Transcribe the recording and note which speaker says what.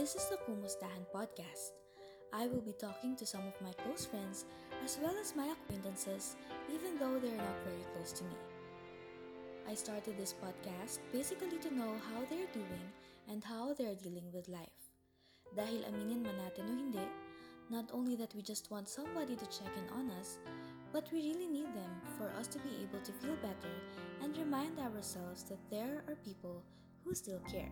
Speaker 1: This is the Kumustahan podcast. I will be talking to some of my close friends as well as my acquaintances, even though they're not very close to me. I started this podcast basically to know how they're doing and how they're dealing with life. Dahil aminin man natin o hindi, not only that we just want somebody to check in on us, but we really need them for us to be able to feel better and remind ourselves that there are people who still care.